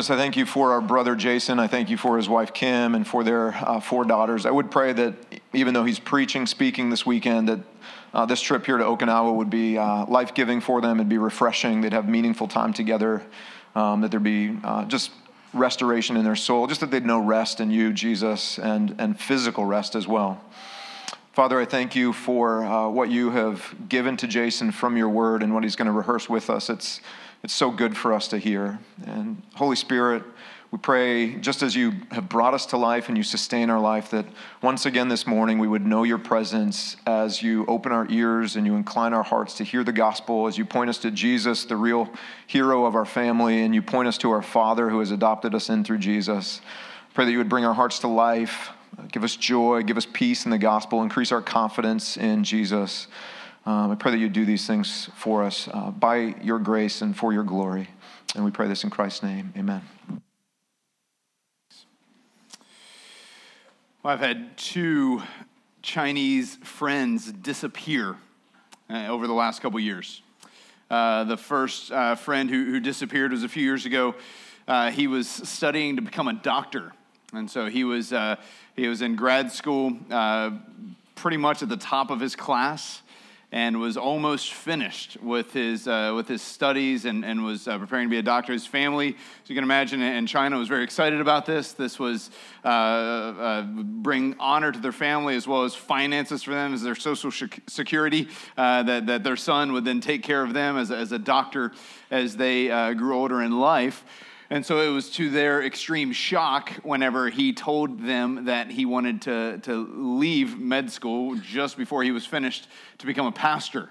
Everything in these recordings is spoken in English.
Jesus, I thank you for our brother Jason. I thank you for his wife Kim and for their uh, four daughters. I would pray that even though he's preaching, speaking this weekend, that uh, this trip here to Okinawa would be uh, life giving for them and be refreshing. They'd have meaningful time together, um, that there'd be uh, just restoration in their soul, just that they'd know rest in you, Jesus, and, and physical rest as well. Father, I thank you for uh, what you have given to Jason from your word and what he's going to rehearse with us. It's it's so good for us to hear. And Holy Spirit, we pray, just as you have brought us to life and you sustain our life, that once again this morning we would know your presence as you open our ears and you incline our hearts to hear the gospel, as you point us to Jesus, the real hero of our family, and you point us to our Father who has adopted us in through Jesus. Pray that you would bring our hearts to life, give us joy, give us peace in the gospel, increase our confidence in Jesus. Um, I pray that you do these things for us uh, by your grace and for your glory. And we pray this in Christ's name. Amen. Well, I've had two Chinese friends disappear uh, over the last couple years. Uh, the first uh, friend who, who, disappeared was a few years ago. Uh, he was studying to become a doctor. And so he was, uh, he was in grad school, pretty much at the top of his class and was almost finished with his, uh, with his studies and, and was uh, preparing to be a doctor. His family, as you can imagine, in China was very excited about this. This was uh, uh bring honor to their family as well as finances for them as their social security, uh, that, that their son would then take care of them as as a doctor as they uh, grew older in life. And so it was to their extreme shock whenever he told them that he wanted to, to leave med school just before he was finished to become a pastor.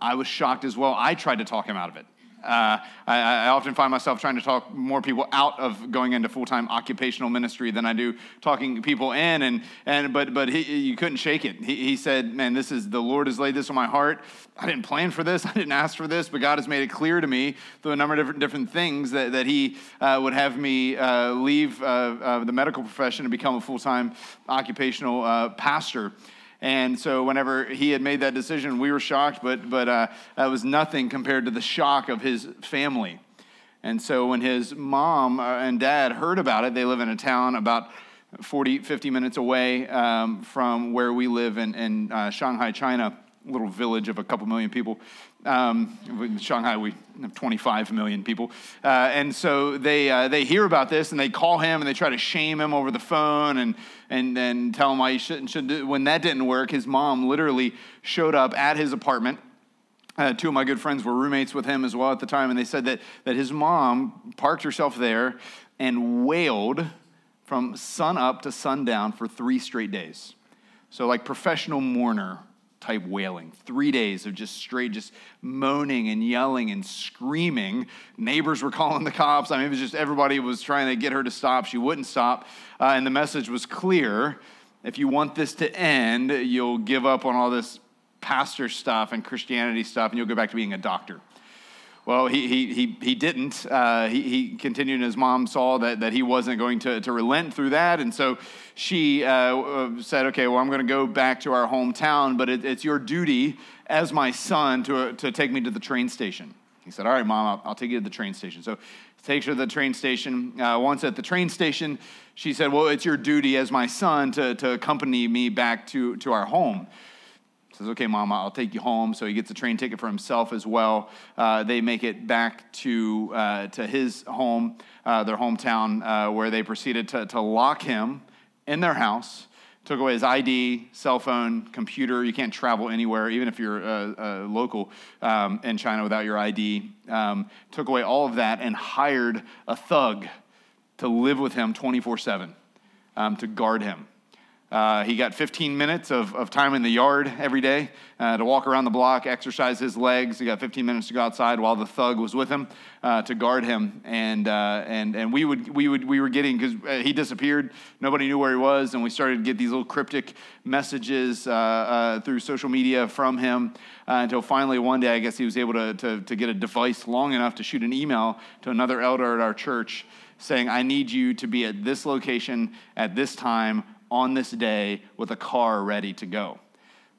I was shocked as well. I tried to talk him out of it. Uh, I, I, often find myself trying to talk more people out of going into full-time occupational ministry than I do talking people in. And, and but but he, you couldn't shake it. He, he said, "Man, this is the Lord has laid this on my heart. I didn't plan for this. I didn't ask for this, but God has made it clear to me through a number of different different things that that He uh, would have me uh, leave uh, uh, the medical profession and become a full-time occupational uh, pastor." And so, whenever he had made that decision, we were shocked, but, but uh, that was nothing compared to the shock of his family. And so, when his mom uh, and dad heard about it, they live in a town about 40, 50 minutes away um, from where we live in, in uh, Shanghai, China, little village of a couple million people. Um, in Shanghai, we have 25 million people. Uh, and so they, uh, they hear about this and they call him and they try to shame him over the phone and, and, then tell him why he shouldn't, should do. When that didn't work, his mom literally showed up at his apartment. Uh, two of my good friends were roommates with him as well at the time, and they said that, that his mom parked herself there and wailed from sun up to sundown for three straight days. So, like professional mourner type wailing. Three days of just straight, just moaning and yelling and screaming. Neighbors were calling the cops. I mean, it was just everybody was trying to get her to stop. She wouldn't stop. Uh, and the message was clear if you want this to end, you'll give up on all this pastor stuff and Christianity stuff, and you'll go back to being a doctor. Well, he, he, he, he didn't. Uh, he, he continued, and his mom saw that, that he wasn't going to, to relent through that. And so she uh, uh said, Okay, well, I'm going to go back to our hometown, but it, it's your duty as my son to, to take me to the train station. He said, All right, mom, I'll, I'll take you to the train station. So takes her to the train station. Uh, once at the train station, she said, Well, it's your duty as my son to, to accompany me back to, to our home says, Okay, mama, I'll take you home. So he gets a train ticket for himself as well. Uh, they make it back to, uh, to his home, uh, their hometown, uh, where they proceeded to, to lock him in their house. Took away his ID, cell phone, computer. You can't travel anywhere, even if you're a, a local um, in China without your ID. Um, took away all of that and hired a thug to live with him 24 um, 7 to guard him. Uh, he got 15 minutes of, of time in the yard every day uh, to walk around the block, exercise his legs. He got 15 minutes to go outside while the thug was with him uh, to guard him. And, uh, and, and we, would, we, would, we were getting, because uh, he disappeared, nobody knew where he was, and we started to get these little cryptic messages uh, through social media from him until finally one day, I guess he was able to, to, to get a device long enough to shoot an email to another elder at our church saying, I need you to be at this location at this time on this day with a car ready to go.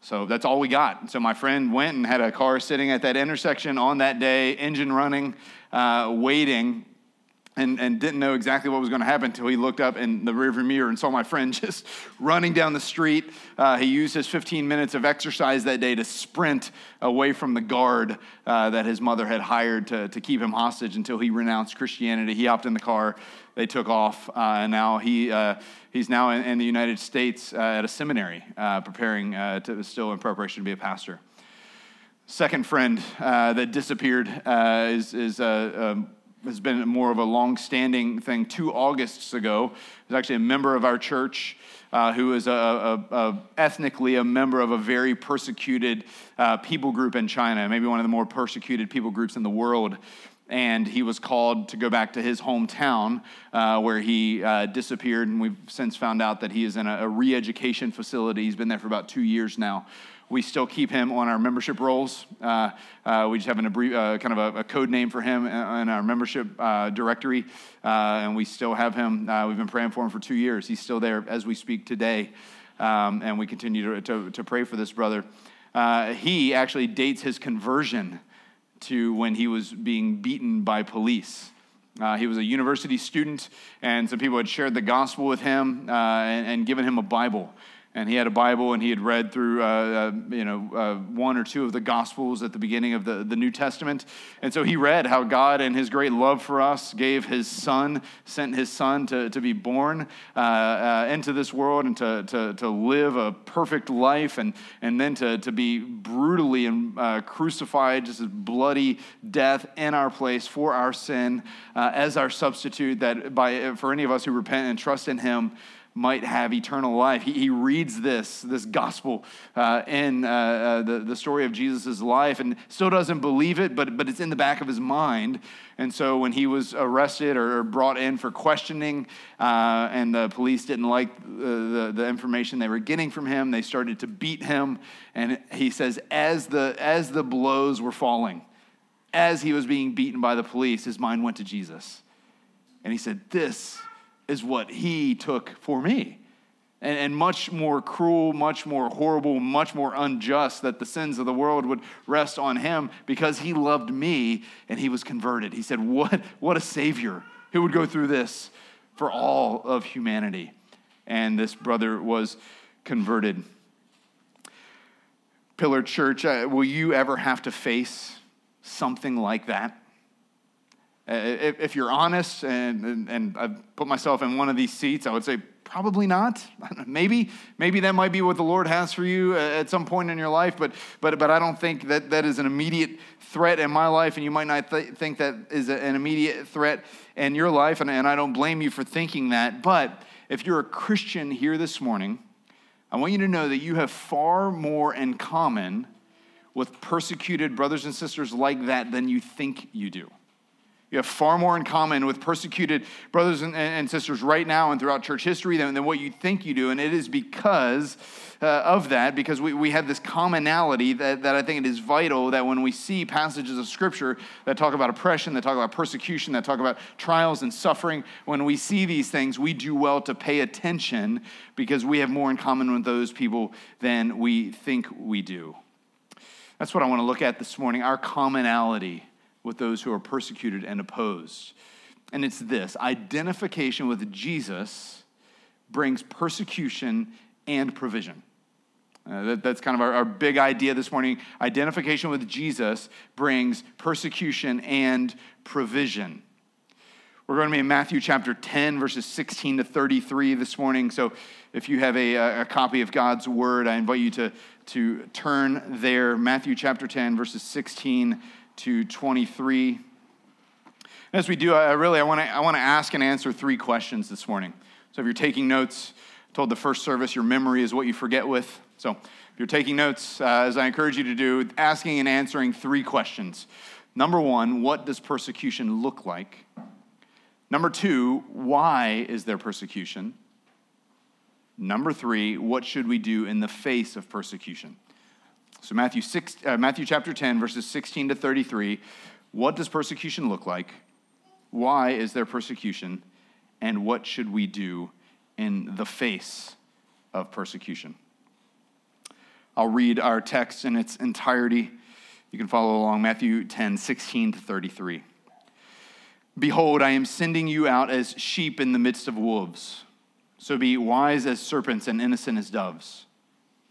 So that's all we got. So my friend went and had a car sitting at that intersection on that day, engine running, uh, waiting and, and didn't know exactly what was going to happen until he looked up in the rearview mirror and saw my friend just running down the street. Uh, he used his 15 minutes of exercise that day to sprint away from the guard uh, that his mother had hired to, to keep him hostage until he renounced Christianity. He hopped in the car, they took off, uh, and now he, uh, he's now in, in, the United States uh, at a seminary, uh, preparing to, still in preparation to be a pastor. Second friend that disappeared is, is um, has been more of a long-standing thing. Two Augusts ago, there's actually a member of our church uh, who is a, a, a, ethnically a member of a very persecuted uh, people group in China, maybe one of the more persecuted people groups in the world. And he was called to go back to his hometown uh, where he uh, disappeared. And we've since found out that he is in a, a re education facility. He's been there for about two years now. We still keep him on our membership rolls. Uh, uh, we just have an abbre- uh, kind of a, a, code name for him in our membership uh, directory, uh, and we still have him. Uh, we've been praying for him for two years. He's still there as we speak today, um, and we continue to, to, to, pray for this brother. he actually dates his conversion to when he was being beaten by police. Uh, he was a university student, and some people had shared the gospel with him uh, and, and, given him a Bible and he had a Bible and he had read through, uh, uh, you know, uh, one or two of the Gospels at the beginning of the, the New Testament. And so he read how God, in his great love for us, gave his son, sent his son to, to be born uh, uh, into this world and to, to, to live a perfect life and, and then to, to be brutally and, uh, crucified, just a bloody death in our place for our sin as our substitute, that by, for any of us who repent and trust in him, might have eternal life. He, he reads this, this gospel uh, in uh, uh, the, the story of Jesus' life and still doesn't believe it, but, but it's in the back of his mind. And so when he was arrested or brought in for questioning, uh, and the police didn't like the, the, the information they were getting from him, they started to beat him. And he says, as the, as the blows were falling, as he was being beaten by the police, his mind went to Jesus. And he said, This is what he took for me. And, and, much more cruel, much more horrible, much more unjust that the sins of the world would rest on him because he loved me and he was converted. He said, What, what a Savior who would go through this for all of humanity. And this brother was converted. Pillar Church, uh, will you ever have to face something like that? Uh, if, you're honest, and, and, and I've put myself in one of these seats, I would say probably not. maybe, maybe that might be what the Lord has for you uh, at some point in your life, but, but, but I don't think that that is an immediate threat in my life, and you might not th- think that is an immediate threat in your life, and, and I don't blame you for thinking that. But if you're a Christian here this morning, I want you to know that you have far more in common with persecuted brothers and sisters like that than you think you do. You have far more in common with persecuted brothers and, and sisters right now and throughout church history than, than, what you think you do. And it is because uh, of that, because we, we have this commonality that, that I think it is vital that when we see passages of Scripture that talk about oppression, that talk about persecution, that talk about trials and suffering, when we see these things, we do well to pay attention because we have more in common with those people than we think we do. That's what I want to look at this morning our commonality with those who are persecuted and opposed. And it's this identification with Jesus brings persecution and provision. Uh, that, that's kind of our, our big idea this morning. Identification with Jesus brings persecution and provision. We're going to be in Matthew chapter 10, verses 16 to 33 this morning. So if you have a, a copy of God's word, I invite you to, to turn there. Matthew chapter 10, verses 16 to 23. As we do, I really I want to I want to ask and answer three questions this morning. So if you're taking notes, I told the first service your memory is what you forget with. So if you're taking notes, uh, as I encourage you to do, asking and answering three questions. Number one, what does persecution look like? Number two, why is there persecution? Number three, what should we do in the face of persecution? So, Matthew, 6, uh, Matthew chapter 10, verses 16 to 33. What does persecution look like? Why is there persecution? and what should we do in the face of persecution? I'll read our text in its entirety. You can follow along Matthew 10, 16 to 33. Behold, I am sending you out as sheep in the midst of wolves. So be wise as serpents and innocent as doves.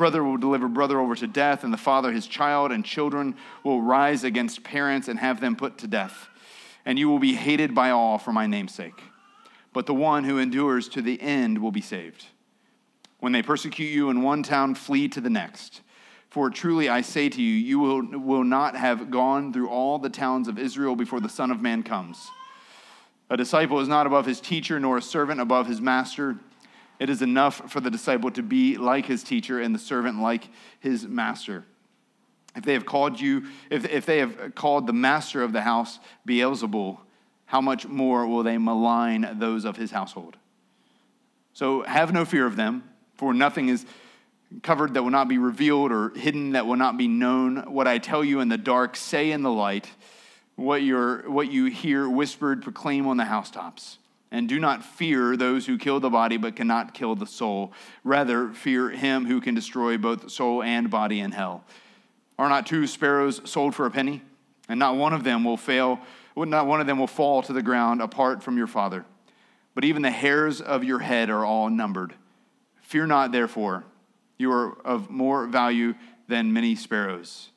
Brother will deliver brother over to death, and the father his child, and children will rise against parents and have them put to death. And you will be hated by all for my name's sake. But the one who endures to the end will be saved. When they persecute you in one town, flee to the next. For truly I say to you, you will, will not have gone through all the towns of Israel before the Son of Man comes. A disciple is not above his teacher, nor a servant above his master. It is enough for the disciple to be like his teacher and the servant like his master. If they have called you, if, if they have called the master of the house Beelzebul, how much more will they malign those of his household? So have no fear of them, for nothing is covered that will not be revealed or hidden that will not be known. What I tell you in the dark, say in the light what, you what you hear whispered, proclaim on the housetops. And do not fear those who kill the body but cannot kill the soul. Rather, fear him who can destroy both soul and body in hell. Are not two sparrows sold for a penny? And not one of them will fail, not one of them will fall to the ground apart from your Father. But even the hairs of your head are all numbered. Fear not, therefore, you are of more value than many sparrows.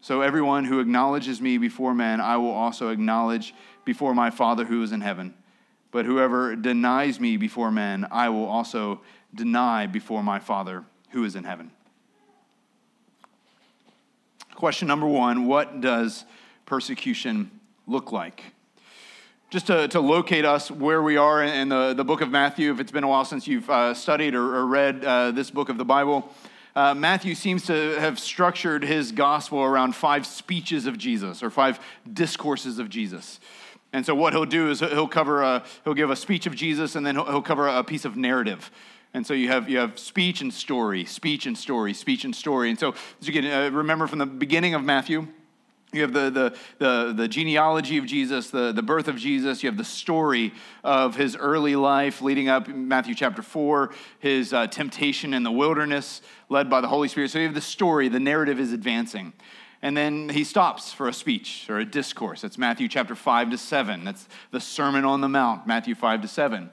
So everyone who acknowledges me before men, I will also acknowledge before my Father who is in heaven. But whoever denies me before men, I will also deny before my Father who is in heaven. Question number one What does persecution look like? Just to, to locate us where we are in the, the book of Matthew, if it's been a while since you've uh, studied or, or read uh, this book of the Bible, uh, Matthew seems to have structured his gospel around five speeches of Jesus or five discourses of Jesus. And so what he'll do is he'll cover a, he'll give a speech of Jesus and then he'll, he'll cover a piece of narrative. And so you have, you have speech and story, speech and story, speech and story. And so as you can uh, remember from the beginning of Matthew, you have the, the, the, the, genealogy of Jesus, the, the birth of Jesus. You have the story of his early life leading up, Matthew chapter 4, his uh, temptation in the wilderness, led by the Holy Spirit. So you have the story, the narrative is advancing. And then he stops for a speech or a discourse. That's Matthew chapter 5 to 7. That's the Sermon on the Mount, Matthew 5 to 7.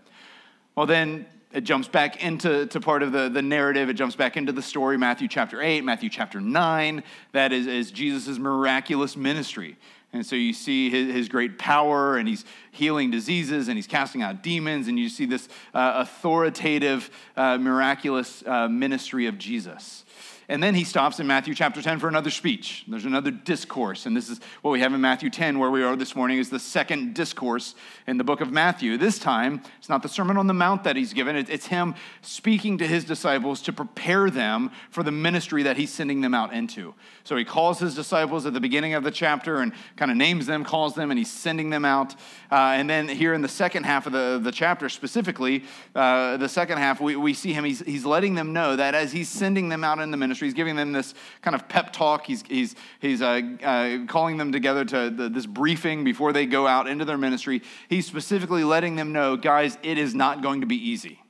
Well, then it jumps back into to part of the, the narrative. It jumps back into the story, Matthew chapter 8, Matthew chapter 9. That is, is Jesus' miraculous ministry. And so you see his, his, great power, and he's healing diseases, and he's casting out demons, and you see this uh, authoritative, uh, miraculous uh, ministry of Jesus. And then he stops in Matthew chapter 10 for another speech. There's another discourse. And this is what we have in Matthew 10, where we are this morning, is the second discourse in the book of Matthew. This time, it's not the Sermon on the Mount that he's given, it's him speaking to his disciples to prepare them for the ministry that he's sending them out into. So he calls his disciples at the beginning of the chapter and kind of names them, calls them, and he's sending them out. Uh, and then here in the second half of the, the chapter, specifically, uh, the second half, we, we see him, he's, he's letting them know that as he's sending them out in the ministry, ministry. He's giving them this kind of pep talk. He's, he's, he's uh, uh, calling them together to the, this briefing before they go out into their ministry. He's specifically letting them know, guys, it is not going to be easy.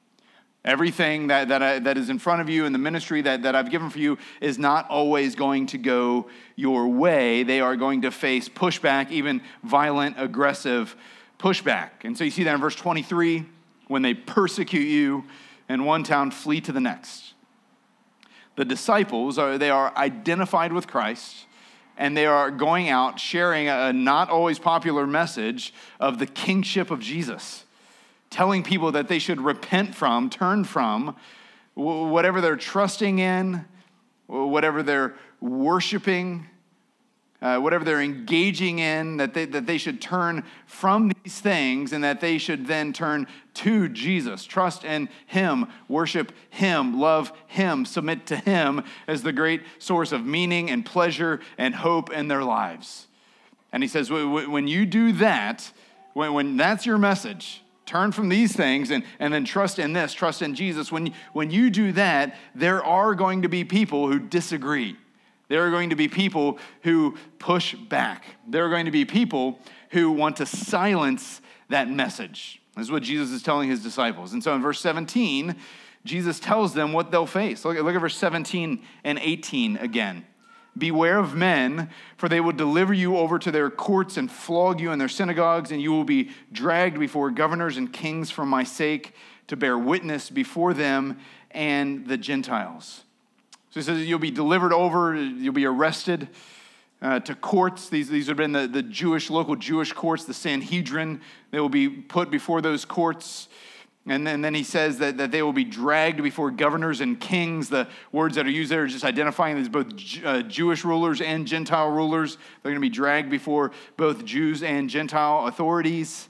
Everything that, that, I, that is in front of you in the ministry that, that I've given for you is not always going to go your way. They are going to face pushback, even violent, aggressive pushback. And so you see that in verse 23 when they persecute you in one town, flee to the next the disciples are they are identified with Christ and they are going out sharing a not always popular message of the kingship of Jesus, telling people that they should repent from, turn from whatever they're trusting in, whatever they're worshiping, uh, whatever they're engaging in, that they, that they should turn from these things and that they should then turn to Jesus. Trust in Him, worship Him, love Him, submit to Him as the great source of meaning and pleasure and hope in their lives. And He says, when you do that, when, when that's your message, turn from these things and, and then trust in this, trust in Jesus. When, when you do that, there are going to be people who disagree. There are going to be people who push back. There are going to be people who want to silence that message. This is what Jesus is telling his disciples. And so in verse 17, Jesus tells them what they'll face. Look, look at verse 17 and 18 again. Beware of men, for they will deliver you over to their courts and flog you in their synagogues, and you will be dragged before governors and kings for my sake to bear witness before them and the Gentiles. So he says you'll be delivered over, you'll be arrested uh, to courts. These, these have been the, the Jewish, local Jewish courts, the Sanhedrin. They will be put before those courts. And then, and then he says that, that they will be dragged before governors and kings. The words that are used there are just identifying these both uh, Jewish rulers and Gentile rulers. They're going to be dragged before both Jews and Gentile authorities.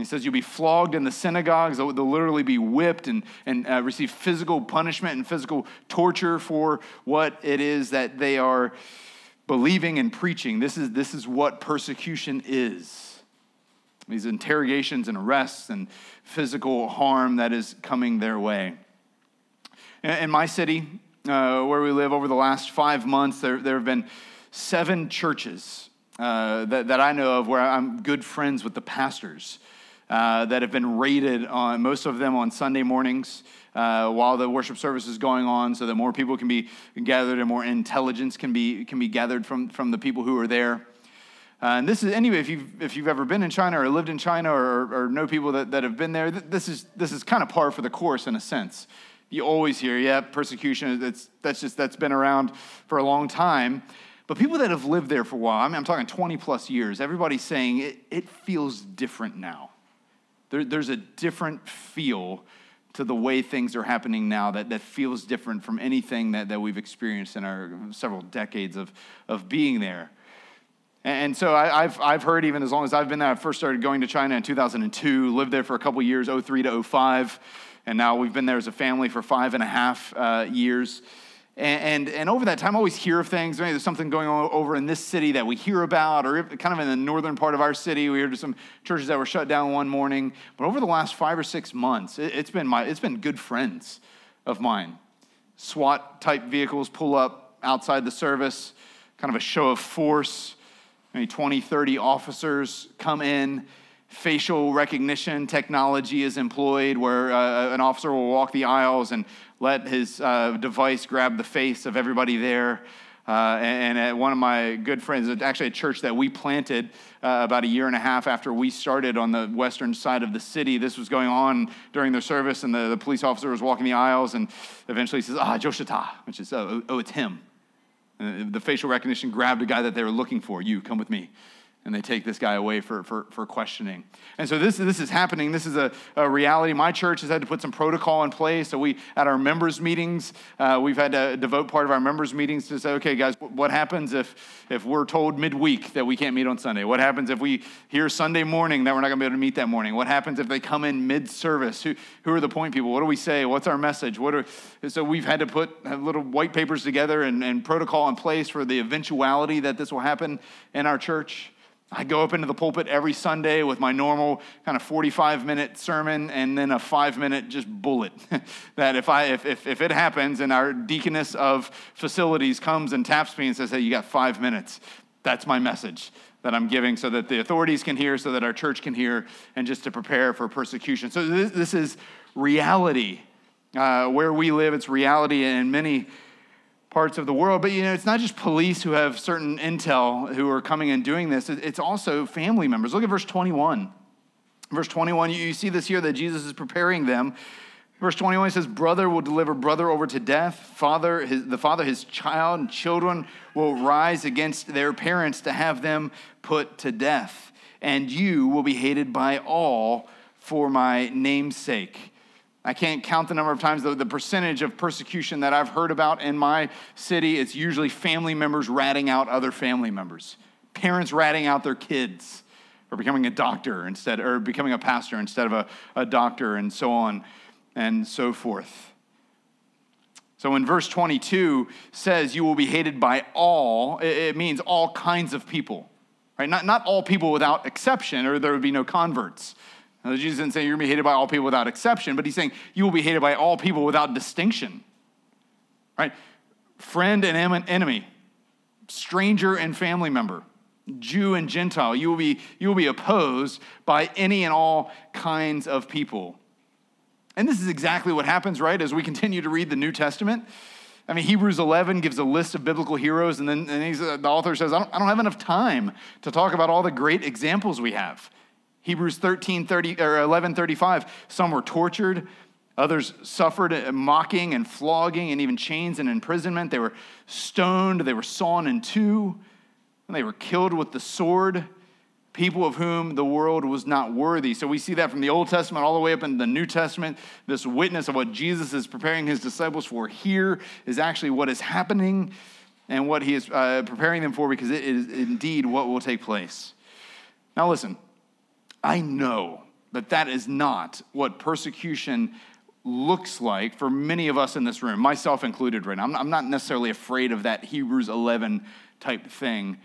He says you'll be flogged in the synagogues. They'll, literally be whipped and, and uh, receive physical punishment and physical torture for what it is that they are believing and preaching. This is, this is what persecution is. These interrogations and arrests and physical harm that is coming their way. In my city, uh, where we live, over the last five months, there, there have been seven churches uh, that, that I know of where I'm good friends with the pastors. Uh, that have been rated on, most of them on Sunday mornings uh, while the worship service is going on, so that more people can be gathered and more intelligence can be, can be gathered from, from the people who are there. Uh, and this is, anyway, if you've, if you've ever been in China or lived in China or, or know people that, that have been there, this is, this is kind of par for the course in a sense. You always hear, yeah, persecution, that's, that's just, that's been around for a long time. But people that have lived there for a while, I mean, I'm talking 20 plus years, everybody's saying it, it feels different now. There, there's a different feel to the way things are happening now that, that feels different from anything that, that we've experienced in our several decades of, of being there. And so I, have I've heard, even as long as I've been there, I first started going to China in 2002, lived there for a couple years, 03 to 05, and now we've been there as a family for five and a half uh, years. And, and, and, over that time, I always hear of things. Maybe there's something going on over in this city that we hear about, or kind of in the northern part of our city. We heard of some churches that were shut down one morning. But over the last five or six months, it, it's, been my, it's been good friends of mine. SWAT type vehicles pull up outside the service, kind of a show of force. Maybe 20, 30 officers come in facial recognition technology is employed where uh, an officer will walk the aisles and let his uh, device grab the face of everybody there. Uh, and, and one of my good friends, actually a church that we planted uh, about a year and a half after we started on the western side of the city. This was going on during their service, and the, the police officer was walking the aisles, and eventually he says, Ah, Joshita, which is, oh, oh it's him. And the facial recognition grabbed a guy that they were looking for. You, come with me and they take this guy away for, for, for questioning. And so this, this is happening. This is a, a, reality. My church has had to put some protocol in place. So we, at our members' meetings, uh, we've had to devote part of our members' meetings to say, okay, guys, what happens if, if we're told midweek that we can't meet on Sunday? What happens if we hear Sunday morning that we're not going to be able to meet that morning? What happens if they come in mid-service? Who, who are the point people? What do we say? What's our message? What are, so we've had to put little white papers together and, and protocol in place for the eventuality that this will happen in our church. I go up into the pulpit every Sunday with my normal kind of 45 minute sermon and then a five minute just bullet. that if, I, if, if, if it happens and our deaconess of facilities comes and taps me and says, hey, you got five minutes, that's my message that I'm giving so that the authorities can hear, so that our church can hear, and just to prepare for persecution. So this, this is reality. Uh, where we live, it's reality in many parts of the world. But you know, it's not just police who have certain intel who are coming and doing this, it's also family members. Look at verse 21. Verse 21, you see this here that Jesus is preparing them. Verse 21 says, Brother will deliver brother over to death, father, his, the father, his child, and children will rise against their parents to have them put to death. And you will be hated by all for my name's sake. I can't count the number of times, the, the percentage of persecution that I've heard about in my city. It's usually family members ratting out other family members, parents ratting out their kids for becoming a doctor instead, or becoming a pastor instead of a, a doctor, and so on and so forth. So in verse 22 says, You will be hated by all, it means all kinds of people, right? Not, not all people without exception, or there would be no converts. Now, Jesus didn't say you're going to be hated by all people without exception, but he's saying you will be hated by all people without distinction, right? Friend and enemy, stranger and family member, Jew and Gentile. You will be, you will be opposed by any and all kinds of people. And this is exactly what happens, right, as we continue to read the New Testament. I mean, Hebrews 11 gives a list of biblical heroes, and then and uh, the author says, I don't, I don't have enough time to talk about all the great examples we have. Hebrews 13, 30, or 11, 35, some were tortured, others suffered mocking and flogging and even chains and imprisonment. They were stoned, they were sawn in two, and they were killed with the sword people of whom the world was not worthy. So we see that from the Old Testament all the way up into the New Testament. This witness of what Jesus is preparing his disciples for here is actually what is happening and what he is uh, preparing them for because it is indeed what will take place. Now, listen, I know that that is not what persecution looks like for many of us in this room, myself included right now. I'm not necessarily afraid of that Hebrews 11 type thing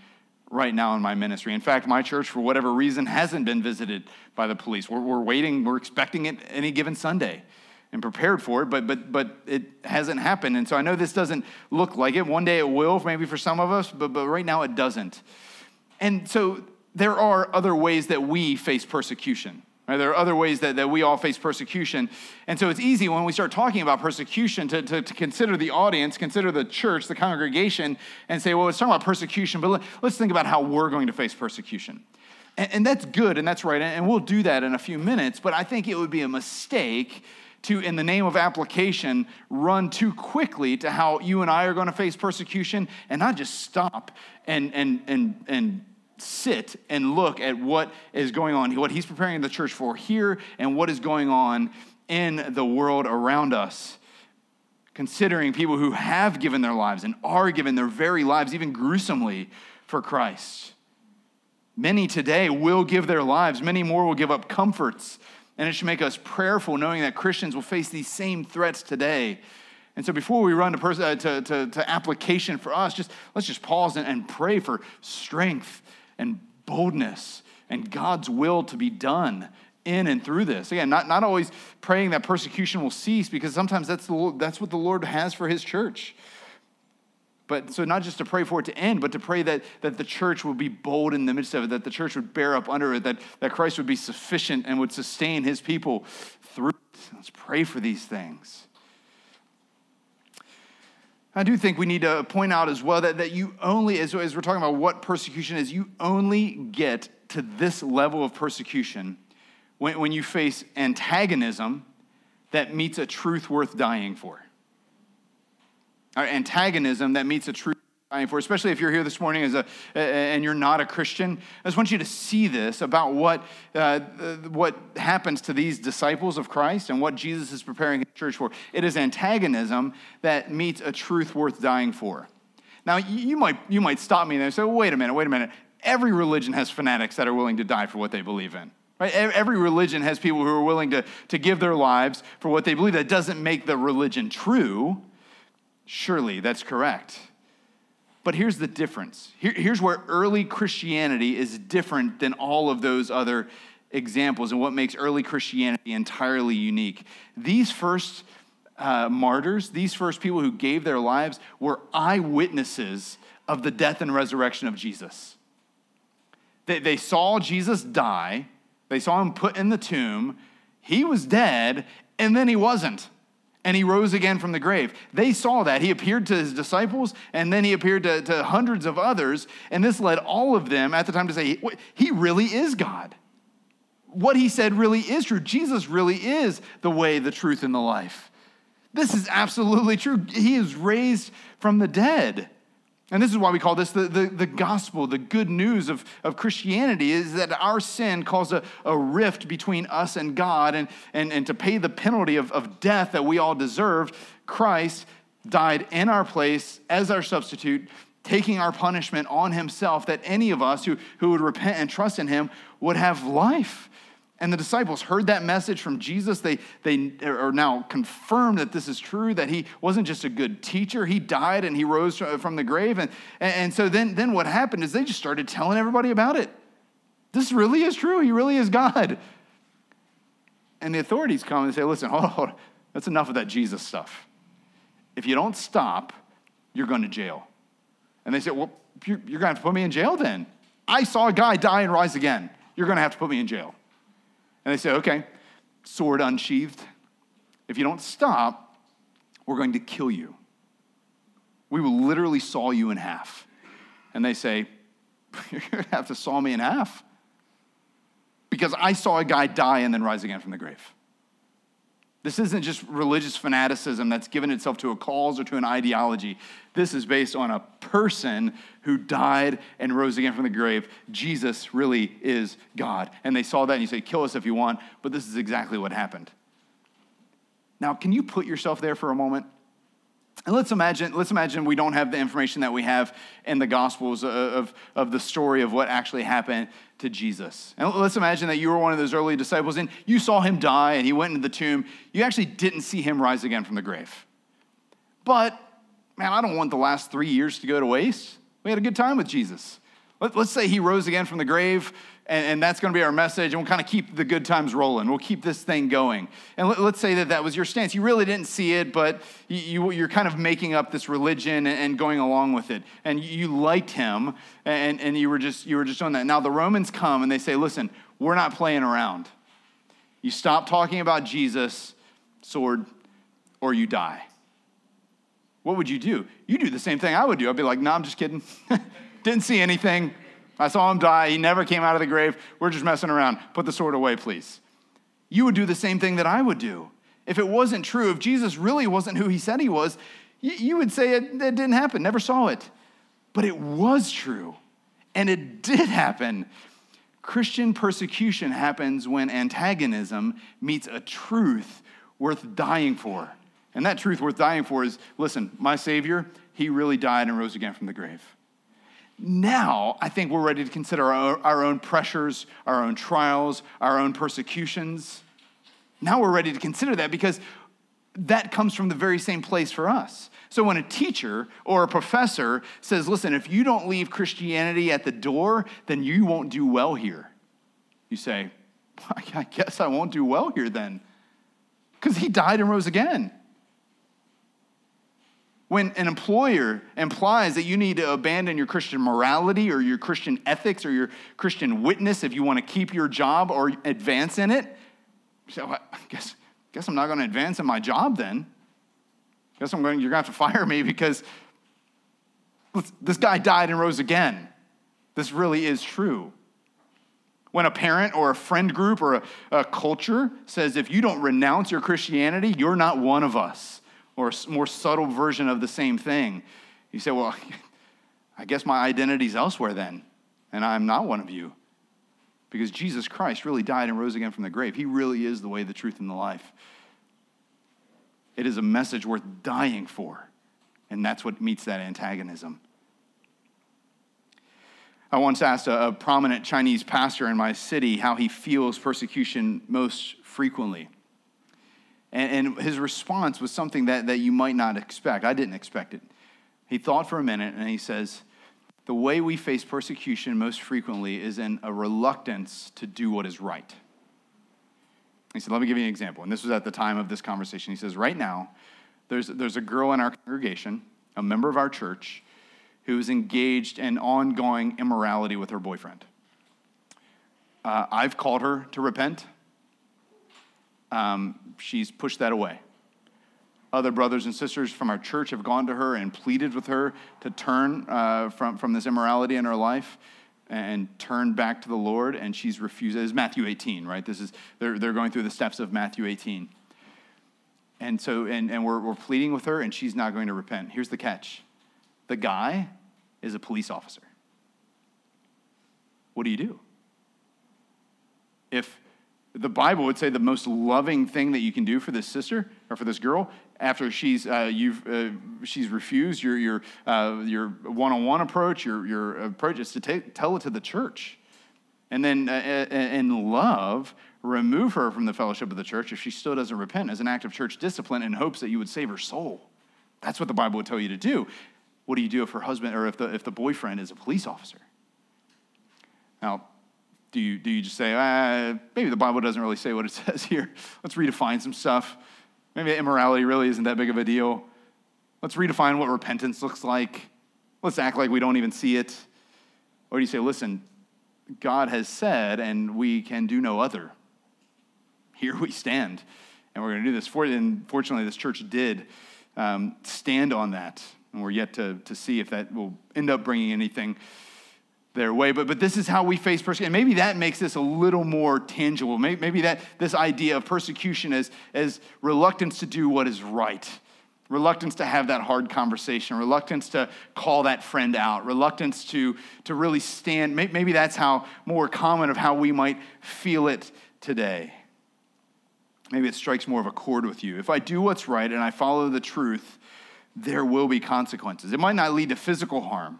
right now in my ministry. In fact, my church, for whatever reason, hasn't been visited by the police. We're, we're waiting, we're expecting it any given Sunday and prepared for it, but, but, but it hasn't happened. And so I know this doesn't look like it. One day it will, maybe for some of us, but, but right now it doesn't. And so there are other ways that we face persecution. Right? There are other ways that, that we all face persecution. And so it's easy when we start talking about persecution to, to, to, consider the audience, consider the church, the congregation, and say, well, it's talking about persecution, but let, us think about how we're going to face persecution. And, and that's good and that's right. And we'll do that in a few minutes. But I think it would be a mistake to, in the name of application, run too quickly to how you and I are going to face persecution and not just stop and, and, and, and sit and look at what is going on, what he's preparing the church for here, and what is going on in the world around us. Considering people who have given their lives and are giving their very lives, even gruesomely, for Christ. Many today will give their lives, many more will give up comforts. And it should make us prayerful, knowing that Christians will face these same threats today. And so before we run to, pers- uh, to, to, to, application for us, just let's just pause and, and pray for strength and boldness and God's will to be done in and through this. Again, not, not always praying that persecution will cease because sometimes that's, the, that's what the Lord has for his church. But so not just to pray for it to end, but to pray that, that the church would be bold in the midst of it, that the church would bear up under it, that, that Christ would be sufficient and would sustain his people through it. Let's pray for these things. I do think we need to point out as well that, that you only, as, as we're talking about what persecution is, you only get to this level of persecution when, when you face antagonism that meets a truth worth dying for. Or antagonism that meets a truth for, especially if you're here this morning as a, and you're not a Christian. I just want you to see this about what, uh, what happens to these disciples of Christ and what Jesus is preparing his church for. It is antagonism that meets a truth worth dying for. Now, you might, you might stop me there and say, well, wait a minute, wait a minute. Every religion has fanatics that are willing to die for what they believe in. Right? Every religion has people who are willing to, to give their lives for what they believe. That doesn't make the religion true. Surely that's correct. But here's the difference. Here, here's where early Christianity is different than all of those other examples and what makes early Christianity entirely unique. These first uh, martyrs, these first people who gave their lives, were eyewitnesses of the death and resurrection of Jesus. They, they saw Jesus die, they saw him put in the tomb, he was dead, and then he wasn't and he rose again from the grave. They saw that. He appeared to his disciples, and then he appeared to, to hundreds of others, and this led all of them at the time to say, He really is God. What he said really is true. Jesus really is the way, the truth, and the life. This is absolutely true. He is raised from the dead. And this is why we call this the, the, the, gospel, the good news of, of Christianity is that our sin caused a, a rift between us and God. And, and, and to pay the penalty of, of death that we all deserved, Christ died in our place as our substitute, taking our punishment on himself, that any of us who, who would repent and trust in him would have life. And the disciples heard that message from Jesus. They, they are now confirmed that this is true, that he wasn't just a good teacher. He died and he rose from the grave. And, and so then, then what happened is they just started telling everybody about it. This really is true. He really is God. And the authorities come and say, listen, hold on, hold on. That's enough of that Jesus stuff. If you don't stop, you're going to jail. And they say, well, you're, you're going to have to put me in jail then. I saw a guy die and rise again. You're going to have to put me in jail. And they say, okay, sword unsheathed. If you don't stop, we're going to kill you. We will literally saw you in half. And they say, you're going to have to saw me in half because I saw a guy die and then rise again from the grave. This isn't just religious fanaticism that's given itself to a cause or to an ideology. This is based on a person who died and rose again from the grave. Jesus really is God. And they saw that and you say, kill us if you want, but this is exactly what happened. Now, can you put yourself there for a moment? And let's imagine, let's imagine we don't have the information that we have in the Gospels of, of the story of what actually happened to Jesus. And let's imagine that you were one of those early disciples and you saw him die and he went into the tomb. You actually didn't see him rise again from the grave. But, man, I don't want the last three years to go to waste. We had a good time with Jesus. Let, us say he rose again from the grave and, and that's going to be our message, and we'll kind of keep the good times rolling. We'll keep this thing going. And let, us say that that was your stance. You really didn't see it, but you, you, are kind of making up this religion and, going along with it. And you liked him, and, and you, were just, you were just doing that. Now the Romans come and they say, listen, we're not playing around. You stop talking about Jesus, sword, or you die. What would you do? You do the same thing I would do. I'd be like, no, nah, I'm just kidding. Didn't see anything. I saw him die. He never came out of the grave. We're just messing around. Put the sword away, please. You would do the same thing that I would do. If it wasn't true, if Jesus really wasn't who he said he was, you would say it, it didn't happen, never saw it. But it was true, and it did happen. Christian persecution happens when antagonism meets a truth worth dying for. And that truth worth dying for is listen, my Savior, he really died and rose again from the grave. Now, I think we're ready to consider our, our own pressures, our own trials, our own persecutions. Now we're ready to consider that because that comes from the very same place for us. So when a teacher or a professor says, listen, if you don't leave Christianity at the door, then you won't do well here. You say, I guess I won't do well here then, because he died and rose again. When an employer implies that you need to abandon your Christian morality or your Christian ethics or your Christian witness if you want to keep your job or advance in it, so I guess, guess I'm not going to advance in my job then. Guess I'm going, you're going to have to fire me because this guy died and rose again. This really is true. When a parent or a friend group or a, a culture says, if you don't renounce your Christianity, you're not one of us or a more subtle version of the same thing. You say, well, I guess my identity's elsewhere then, and I'm not one of you. Because Jesus Christ really died and rose again from the grave. He really is the way, the truth, and the life. It is a message worth dying for, and that's what meets that antagonism. I once asked a, a prominent Chinese pastor in my city how he feels persecution most frequently. And, and his response was something that, that you might not expect. I didn't expect it. He thought for a minute and he says, The way we face persecution most frequently is in a reluctance to do what is right. He said, Let me give you an example. And this was at the time of this conversation. He says, Right now, there's, there's a girl in our congregation, a member of our church, who is engaged in ongoing immorality with her boyfriend. Uh, I've called her to repent um, she's pushed that away. Other brothers and sisters from our church have gone to her and pleaded with her to turn uh, from, from this immorality in her life and turn back to the Lord, and she's refused. It's Matthew 18, right? This is they're, they're going through the steps of Matthew 18. And so, and, and we're, we're pleading with her, and she's not going to repent. Here's the catch the guy is a police officer. What do you do? If the Bible would say the most loving thing that you can do for this sister or for this girl after she's uh, you've uh, she's refused your your uh, your one-on-one approach, your your approach is to take, tell it to the church, and then uh, uh, in love remove her from the fellowship of the church if she still doesn't repent as an act of church discipline in hopes that you would save her soul. That's what the Bible would tell you to do. What do you do if her husband or if the if the boyfriend is a police officer? Now, do you, do you just say, ah, maybe the Bible doesn't really say what it says here? Let's redefine some stuff. Maybe immorality really isn't that big of a deal. Let's redefine what repentance looks like. Let's act like we don't even see it. Or do you say, listen, God has said, and we can do no other. Here we stand, and we're going to do this. And fortunately, this church did um, stand on that, and we're yet to, to see if that will end up bringing anything their way. But, but this is how we face persecution. And maybe that makes this a little more tangible. Maybe, maybe that this idea of persecution as, as reluctance to do what is right, reluctance to have that hard conversation, reluctance to call that friend out, reluctance to, to really stand. Maybe that's how more common of how we might feel it today. Maybe it strikes more of a chord with you. If I do what's right and I follow the truth, there will be consequences. It might not lead to physical harm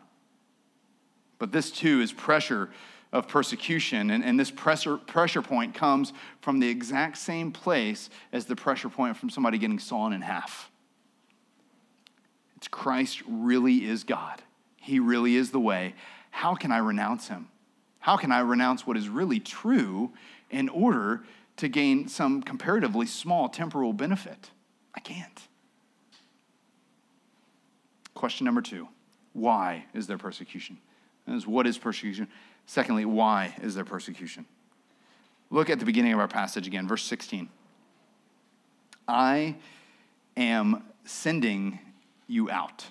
but this too is pressure of persecution. And, and this pressure, pressure point comes from the exact same place as the pressure point from somebody getting sawn in half. It's Christ really is God. He really is the way. How can I renounce him? How can I renounce what is really true in order to gain some comparatively small temporal benefit? I can't. Question number two Why is there persecution? Is what is persecution? Secondly, why is there persecution? Look at the beginning of our passage again, verse 16. I am sending you out.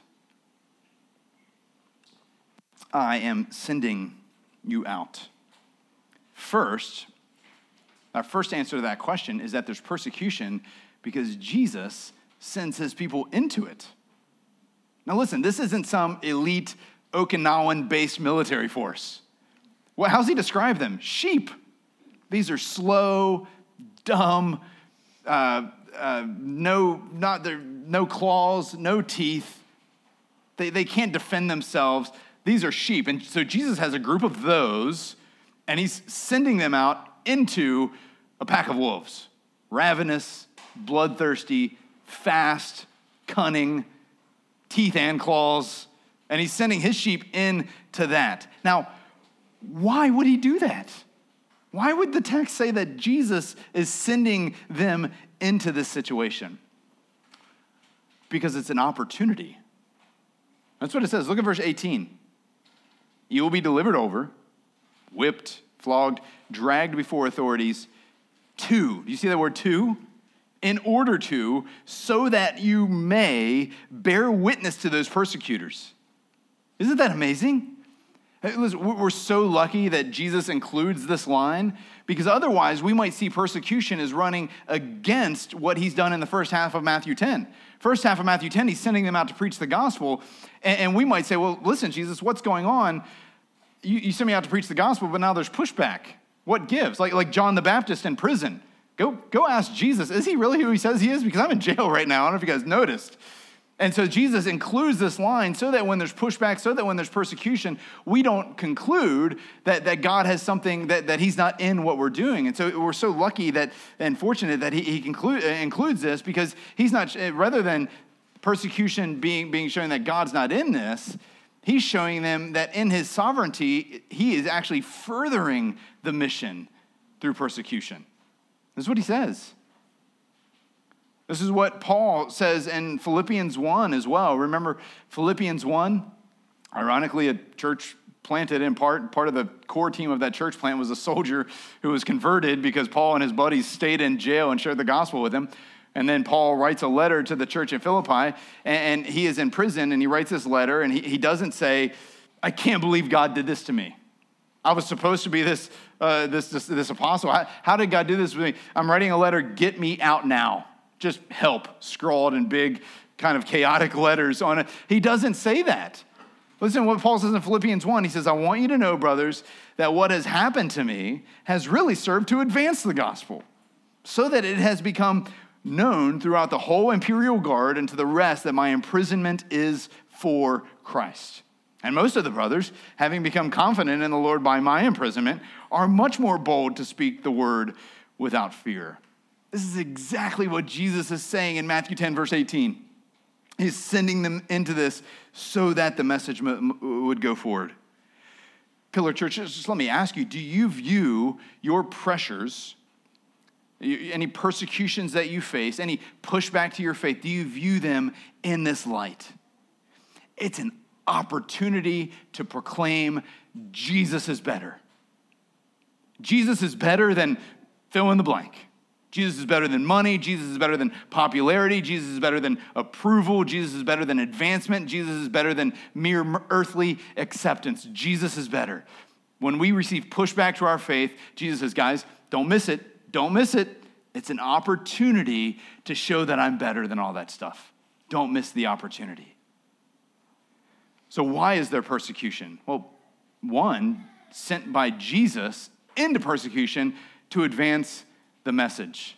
I am sending you out. First, our first answer to that question is that there's persecution because Jesus sends his people into it. Now, listen, this isn't some elite Okinawan based military force. Well, how's he describe them? Sheep. These are slow, dumb, uh, uh, no, not no claws, no teeth. They, they can't defend themselves. These are sheep. And so Jesus has a group of those, and he's sending them out into a pack of wolves ravenous, bloodthirsty, fast, cunning, teeth and claws and he's sending his sheep into that. Now, why would he do that? Why would the text say that Jesus is sending them into this situation? Because it's an opportunity. That's what it says. Look at verse 18. You will be delivered over, whipped, flogged, dragged before authorities. To. Do you see that word to? In order to, so that you may bear witness to those persecutors. Isn't that amazing? we're so lucky that Jesus includes this line because otherwise we might see persecution as running against what he's done in the first half of Matthew 10. First half of Matthew 10, he's sending them out to preach the gospel. And, we might say, well, listen, Jesus, what's going on? You, you sent me out to preach the gospel, but now there's pushback. What gives? Like, like John the Baptist in prison. Go, go ask Jesus, is he really who he says he is? Because I'm in jail right now. I don't know if you guys noticed. And so Jesus includes this line so that when there's pushback, so that when there's persecution, we don't conclude that, that God has something that, that he's not in what we're doing. And so we're so lucky that and fortunate that he, he conclude, uh, includes this because he's not, rather than persecution being, being shown that God's not in this, he's showing them that in his sovereignty, he is actually furthering the mission through persecution. This is what he says. This is what Paul says in Philippians 1 as well. Remember Philippians 1? Ironically, a church planted in part, part of the core team of that church plant was a soldier who was converted because Paul and his buddies stayed in jail and shared the gospel with him. And then Paul writes a letter to the church in Philippi, and he is in prison, and he writes this letter, and he, doesn't say, I can't believe God did this to me. I was supposed to be this, uh, this, this, this apostle. How, how did God do this with me? I'm writing a letter, get me out now just help scrawled in big, kind of chaotic letters on it. He doesn't say that. Listen what Paul says in Philippians 1. He says, I want you to know, brothers, that what has happened to me has really served to advance the gospel, so that it has become known throughout the whole imperial guard and to the rest that my imprisonment is for Christ. And most of the brothers, having become confident in the Lord by my imprisonment, are much more bold to speak the word without fear. This is exactly what Jesus is saying in Matthew 10, verse 18. He's sending them into this so that the message would go forward. Pillar Church, just let me ask you do you view your pressures, any persecutions that you face, any pushback to your faith, do you view them in this light? It's an opportunity to proclaim Jesus is better. Jesus is better than fill in the blank. Jesus is better than money. Jesus is better than popularity. Jesus is better than approval. Jesus is better than advancement. Jesus is better than mere earthly acceptance. Jesus is better. When we receive pushback to our faith, Jesus says, guys, don't miss it. Don't miss it. It's an opportunity to show that I'm better than all that stuff. Don't miss the opportunity. So, why is there persecution? Well, one, sent by Jesus into persecution to advance the message.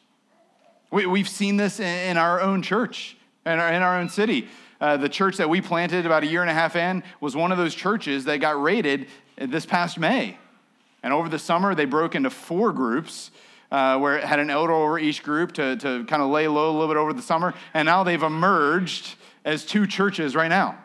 We, have seen this in our own church, in our, in our own city. Uh, the church that we planted about a year and a half in was one of those churches that got raided this past May. And over the summer, they broke into four groups uh, where it had an elder over each group to, to kind of lay low a little bit over the summer. And now they've emerged as two churches right now.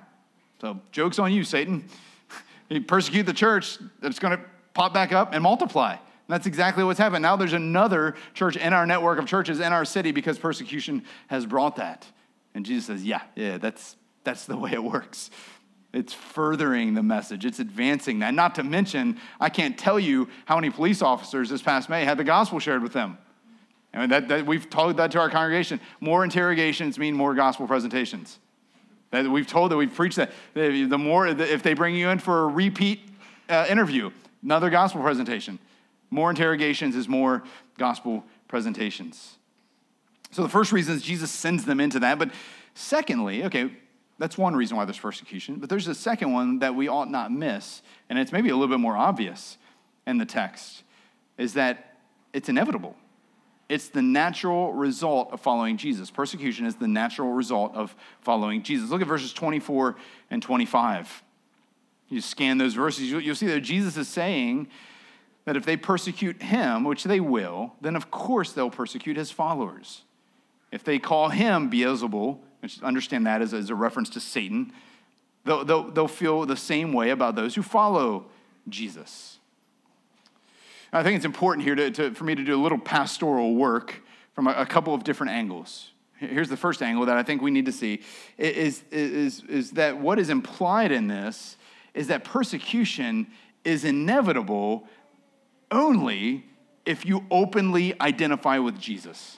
So, joke's on you, Satan. you persecute the church, it's going to pop back up and multiply. That's exactly what's happened. Now there's another church in our network of churches in our city because persecution has brought that. And Jesus says, Yeah, yeah, that's, that's the way it works. It's furthering the message, it's advancing that. Not to mention, I can't tell you how many police officers this past May had the gospel shared with them. I mean, that, that we've told that to our congregation. More interrogations mean more gospel presentations. That we've told that we've preached that. The more, if they bring you in for a repeat uh, interview, another gospel presentation. More interrogations is more gospel presentations. So the first reason is Jesus sends them into that. But secondly, okay, that's one reason why there's persecution. But there's a second one that we ought not miss, and it's maybe a little bit more obvious in the text, is that it's inevitable. It's the natural result of following Jesus. Persecution is the natural result of following Jesus. Look at verses 24 and 25. You scan those verses, you'll see that Jesus is saying that if they persecute him, which they will, then of course they'll persecute his followers. If they call him Beelzebul, which understand that as, as a reference to Satan, they'll, they'll, they'll feel the same way about those who follow Jesus. I think it's important here to, to, for me to do a little pastoral work from a, a, couple of different angles. Here's the first angle that I think we need to see is, is, is that what is implied in this is that persecution is inevitable only if you openly identify with Jesus.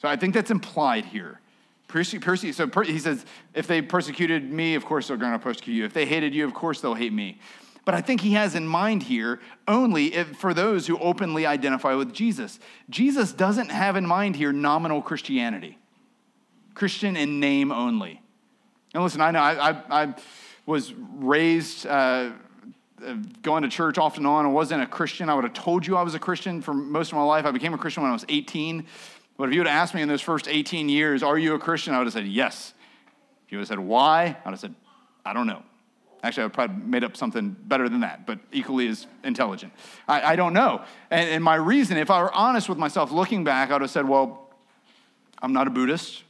So I think that's implied here. Perse- so per- he says, if they persecuted me, of course they're going to persecute you. If they hated you, of course they'll hate me. But I think he has in mind here only if, for those who openly identify with Jesus. Jesus doesn't have in mind here nominal Christianity, Christian in name only. And listen, I know I, I, I was raised. Uh, Uh, going to church off and on. I wasn't a Christian. I would have told you I was a Christian for most of my life. I became a Christian when I was 18. But if you would have asked me in those first 18 years, are you a Christian? I would have said yes. If you would have said why, I would have said, I don't know. Actually, I would probably made up something better than that, but equally as intelligent. I, I don't know. And, and my reason, if I were honest with myself looking back, I would have said, well, I'm not a Buddhist.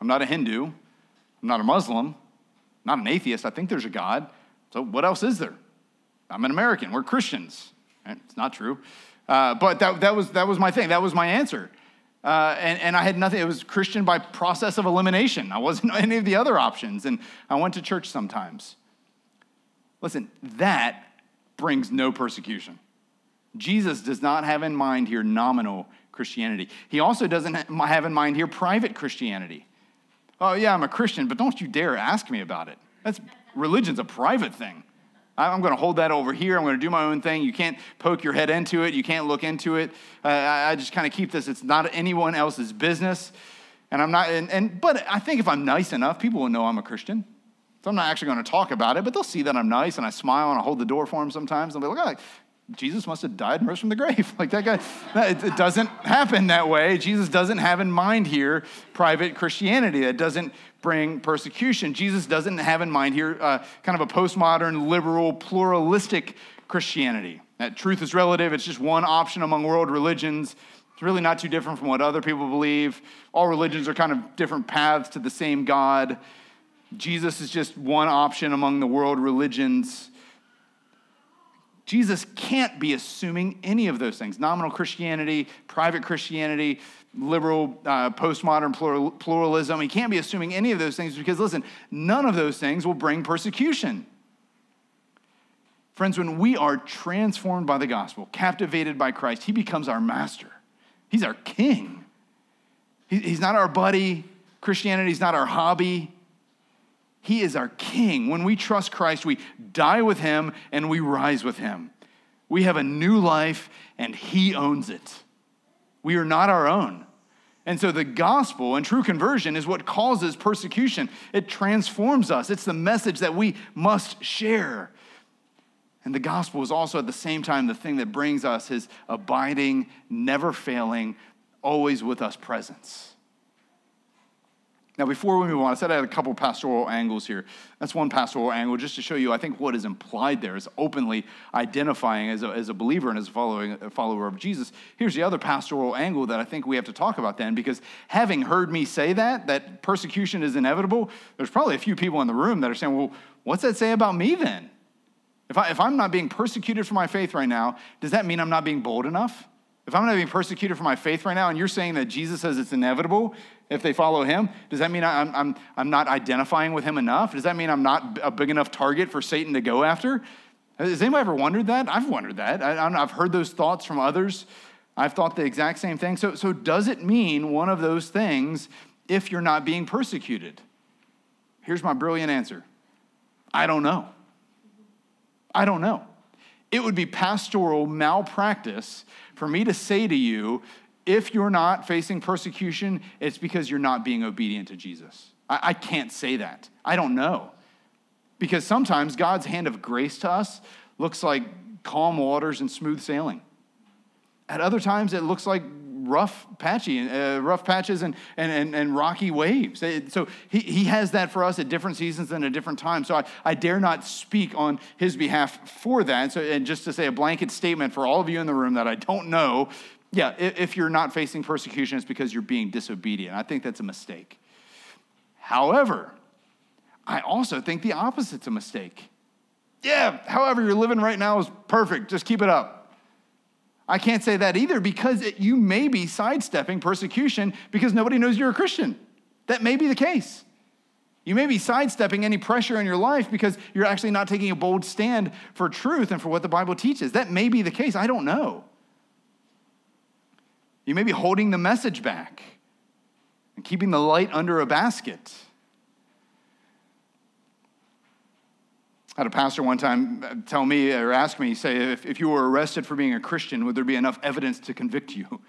I'm not a Hindu. I'm not a Muslim. I'm not an atheist. I think there's a God. So what else is there? I'm an American. We're Christians. It's not true. Uh, but that, that, was, that was my thing. That was my answer. Uh, and, and I had nothing. It was Christian by process of elimination. I wasn't any of the other options. And I went to church sometimes. Listen, that brings no persecution. Jesus does not have in mind here nominal Christianity. He also doesn't have in mind here private Christianity. Oh, yeah, I'm a Christian, but don't you dare ask me about it. That's religion's a private thing. I'm going to hold that over here. I'm going to do my own thing. You can't poke your head into it. You can't look into it. Uh, I just kind of keep this. It's not anyone else's business. And I'm not, and, and, but I think if I'm nice enough, people will know I'm a Christian. So I'm not actually going to talk about it, but they'll see that I'm nice and I smile and I hold the door for them sometimes. They'll be like, oh, Jesus must have died and rose from the grave. Like that guy, it doesn't happen that way. Jesus doesn't have in mind here private Christianity. That doesn't bring persecution. Jesus doesn't have in mind here uh, kind of a postmodern, liberal, pluralistic Christianity. That truth is relative, it's just one option among world religions. It's really not too different from what other people believe. All religions are kind of different paths to the same God. Jesus is just one option among the world religions. Jesus can't be assuming any of those things nominal Christianity, private Christianity, liberal, uh, postmodern plural, pluralism. He can't be assuming any of those things because, listen, none of those things will bring persecution. Friends, when we are transformed by the gospel, captivated by Christ, he becomes our master. He's our king. He, he's not our buddy. Christianity is not our hobby. He is our king. When we trust Christ, we die with him and we rise with him. We have a new life and he owns it. We are not our own. And so the gospel and true conversion is what causes persecution. It transforms us. It's the message that we must share. And the gospel is also at the same time the thing that brings us his abiding, never failing, always with us presence. Now, before we move on, I said I had a couple pastoral angles here. That's one pastoral angle, just to show you, I think, what is implied there is openly identifying as a, as a believer and as a, following, a follower of Jesus. Here's the other pastoral angle that I think we have to talk about then, because having heard me say that, that persecution is inevitable, there's probably a few people in the room that are saying, well, what's that say about me then? If, I, if I'm not being persecuted for my faith right now, does that mean I'm not being bold enough? If I'm going to be persecuted for my faith right now, and you're saying that Jesus says it's inevitable if they follow him, does that mean I'm, I'm, I'm not identifying with him enough? Does that mean I'm not a big enough target for Satan to go after? Has anybody ever wondered that? I've wondered that. I, I've heard those thoughts from others. I've thought the exact same thing. So, so, does it mean one of those things if you're not being persecuted? Here's my brilliant answer I don't know. I don't know. It would be pastoral malpractice for me to say to you, if you're not facing persecution, it's because you're not being obedient to Jesus. I, I can't say that. I don't know. Because sometimes God's hand of grace to us looks like calm waters and smooth sailing. At other times, it looks like rough patchy, uh, rough patches and, and, and, and, rocky waves. So he, he has that for us at different seasons and at different times. So I, I dare not speak on his behalf for that. So, and just to say a blanket statement for all of you in the room that I don't know, yeah, if you're not facing persecution, it's because you're being disobedient. I think that's a mistake. However, I also think the opposite's a mistake. Yeah, however you're living right now is perfect. Just keep it up. I can't say that either because it, you may be sidestepping persecution because nobody knows you're a Christian. That may be the case. You may be sidestepping any pressure in your life because you're actually not taking a bold stand for truth and for what the Bible teaches. That may be the case. I don't know. You may be holding the message back and keeping the light under a basket. I had a pastor one time tell me or ask me, say, if, if you were arrested for being a Christian, would there be enough evidence to convict you?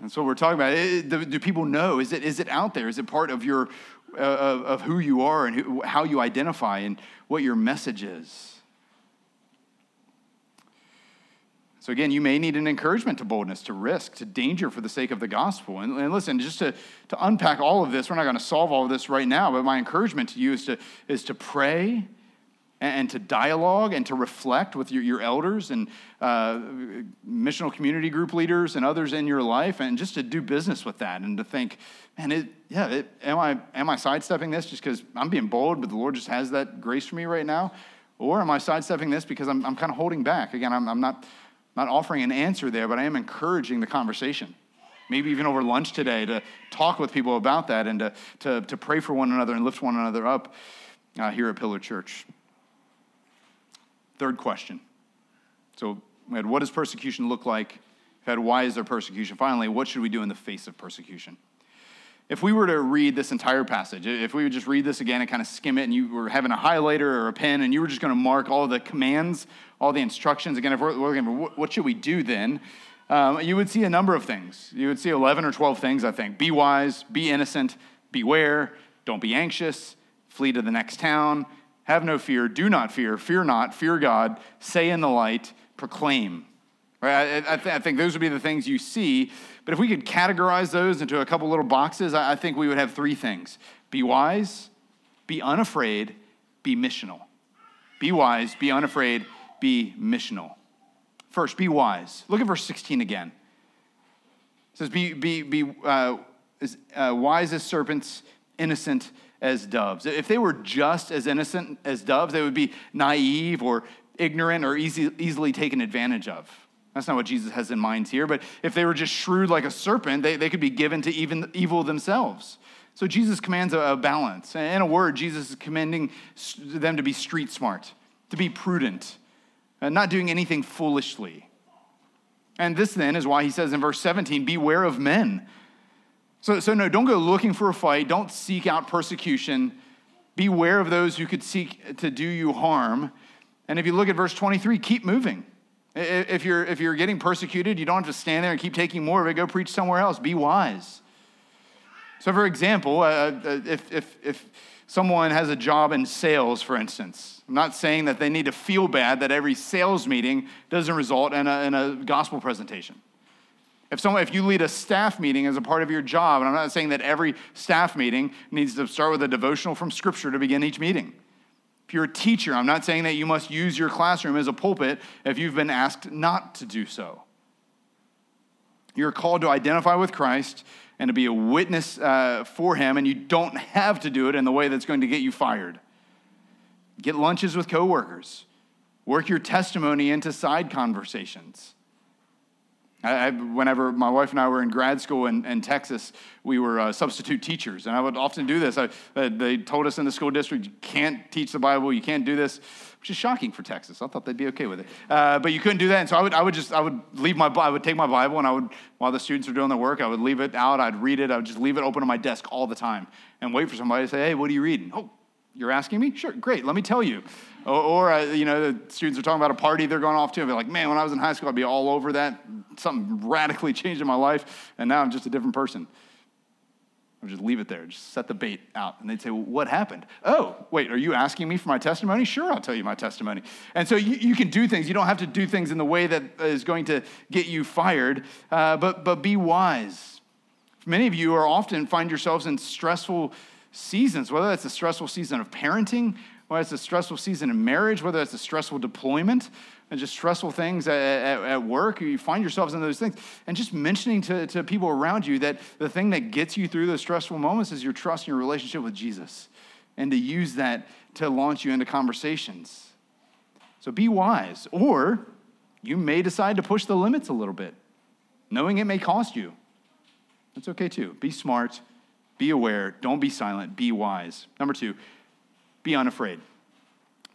That's what we're talking about. It, do, do, people know? Is it, is it out there? Is it part of your uh, of, of who you are and who, how you identify and what your message is? So, again, you may need an encouragement to boldness, to risk, to danger for the sake of the gospel. And, and listen, just to, to unpack all of this, we're not going to solve all of this right now, but my encouragement to you is to, is to pray and to dialogue and to reflect with your, your elders and uh, missional community group leaders and others in your life and just to do business with that and to think man it, yeah it, am, I, am i sidestepping this just because i'm being bold but the lord just has that grace for me right now? Or am i sidestepping this because i'm, I'm kind of holding back? Again I'm, I'm not, not offering an answer there but i am encouraging the conversation. Maybe even over lunch today to talk with people about that and to, to, to pray for one another and lift one another up uh, here at pillar church Third question. So we had what does persecution look like? We had why is there persecution? Finally, what should we do in the face of persecution? If we were to read this entire passage, if we would just read this again and kind of skim it, and you were having a highlighter or a pen, and you were just going to mark all the commands, all the instructions, again, if we're looking for what should we do then, um, you would see a number of things. You would see 11 or 12 things, I think. Be wise, be innocent, beware, don't be anxious, Flee to the next town. Have no fear. Do not fear. Fear not. Fear God. Say in the light. Proclaim. Right? I, I, th- I, think those would be the things you see. But if we could categorize those into a couple little boxes, I, I think we would have three things be wise, be unafraid, be missional. Be wise, be unafraid, be missional. First, be wise. Look at verse 16 again. It says, Be, be, be uh, uh, wise as serpents, innocent as doves. If they were just as innocent as doves, they would be naive or ignorant or easy, easily taken advantage of. That's not what Jesus has in mind here. But if they were just shrewd like a serpent, they, they could be given to even evil themselves. So Jesus commands a, a balance. In a word, Jesus is commanding them to be street smart, to be prudent, and not doing anything foolishly. And this then is why he says in verse 17, beware of men. So, so no, don't go looking for a fight. Don't seek out persecution. Beware of those who could seek to do you harm. And if you look at verse 23, keep moving. If you're, if you're getting persecuted, you don't have to stand there and keep taking more of it. Go preach somewhere else. Be wise. So, for example, uh, uh if, if, if someone has a job in sales, for instance, I'm not saying that they need to feel bad that every sales meeting doesn't result in a, in a gospel presentation. If, someone, if you lead a staff meeting as a part of your job, and I'm not saying that every staff meeting needs to start with a devotional from Scripture to begin each meeting. If you're a teacher, I'm not saying that you must use your classroom as a pulpit if you've been asked not to do so. You're called to identify with Christ and to be a witness uh, for Him, and you don't have to do it in the way that's going to get you fired. Get lunches with coworkers, work your testimony into side conversations. I, whenever my wife and I were in grad school in, in Texas, we were uh, substitute teachers, and I would often do this. I, uh, they told us in the school district, you can't teach the Bible, you can't do this, which is shocking for Texas. I thought they'd be okay with it, uh, but you couldn't do that. And so I would, I would just, I would leave my, I would take my Bible, and I would, while the students were doing their work, I would leave it out. I'd read it. I would just leave it open on my desk all the time, and wait for somebody to say, "Hey, what are you reading?" Oh, you're asking me? Sure, great. Let me tell you. Or, or uh, you know, the students are talking about a party they're going off to. And they're like, man, when I was in high school, I'd be all over that. Something radically changed in my life, and now I'm just a different person. I would just leave it there, just set the bait out. And they'd say, well, What happened? Oh, wait, are you asking me for my testimony? Sure, I'll tell you my testimony. And so you, you can do things. You don't have to do things in the way that is going to get you fired, uh, but, but be wise. Many of you are often find yourselves in stressful seasons, whether that's a stressful season of parenting, whether it's a stressful season in marriage, whether it's a stressful deployment, and just stressful things at, at, at, work, you find yourselves in those things. And just mentioning to, to people around you that the thing that gets you through those stressful moments is your trust and your relationship with Jesus, and to use that to launch you into conversations. So be wise, or you may decide to push the limits a little bit, knowing it may cost you. That's okay too. Be smart be aware, don't be silent, be wise. Number two, be unafraid.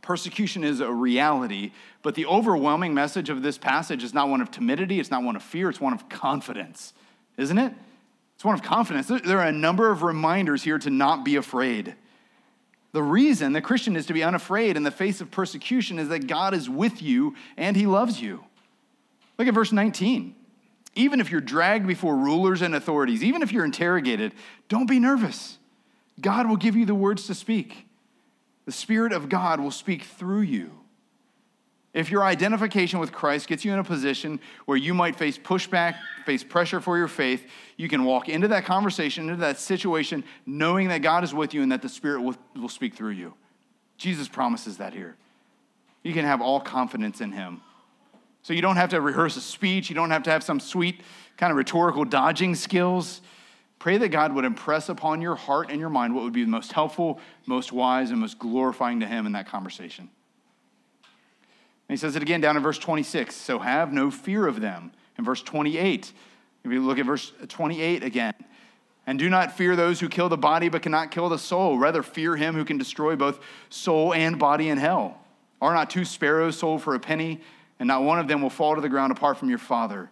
Persecution is a reality, but the overwhelming message of this passage is not one of timidity, it's not one of fear, it's one of confidence, isn't it? It's one of confidence. There are a number of reminders here to not be afraid. The reason the Christian is to be unafraid in the face of persecution is that God is with you and he loves you. Look at verse 19. Even if you're dragged before rulers and authorities, even if you're interrogated, don't be nervous. God will give you the words to speak. The Spirit of God will speak through you. If your identification with Christ gets you in a position where you might face pushback, face pressure for your faith, you can walk into that conversation, into that situation, knowing that God is with you and that the Spirit will, speak through you. Jesus promises that here. You can have all confidence in Him. So you don't have to rehearse a speech, you don't have to have some sweet kind of rhetorical dodging skills. Pray that God would impress upon your heart and your mind what would be the most helpful, most wise, and most glorifying to Him in that conversation. And he says it again down in verse 26 so have no fear of them. In verse 28, if you look at verse 28 again, and do not fear those who kill the body but cannot kill the soul. Rather, fear him who can destroy both soul and body in hell. Are not two sparrows sold for a penny? And not one of them will fall to the ground apart from your Father.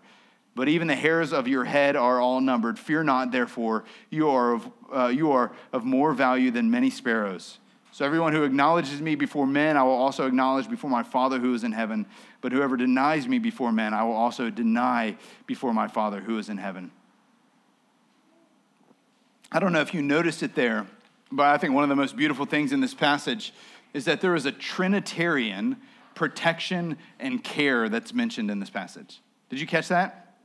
But even the hairs of your head are all numbered. Fear not, therefore, you are of, uh, you are of more value than many sparrows. So everyone who acknowledges me before men, I will also acknowledge before my Father who is in heaven. But whoever denies me before men, I will also deny before my Father who is in heaven. I don't know if you noticed it there, but I think one of the most beautiful things in this passage is that there is a Trinitarian protection and care that's mentioned in this passage. Did you catch that?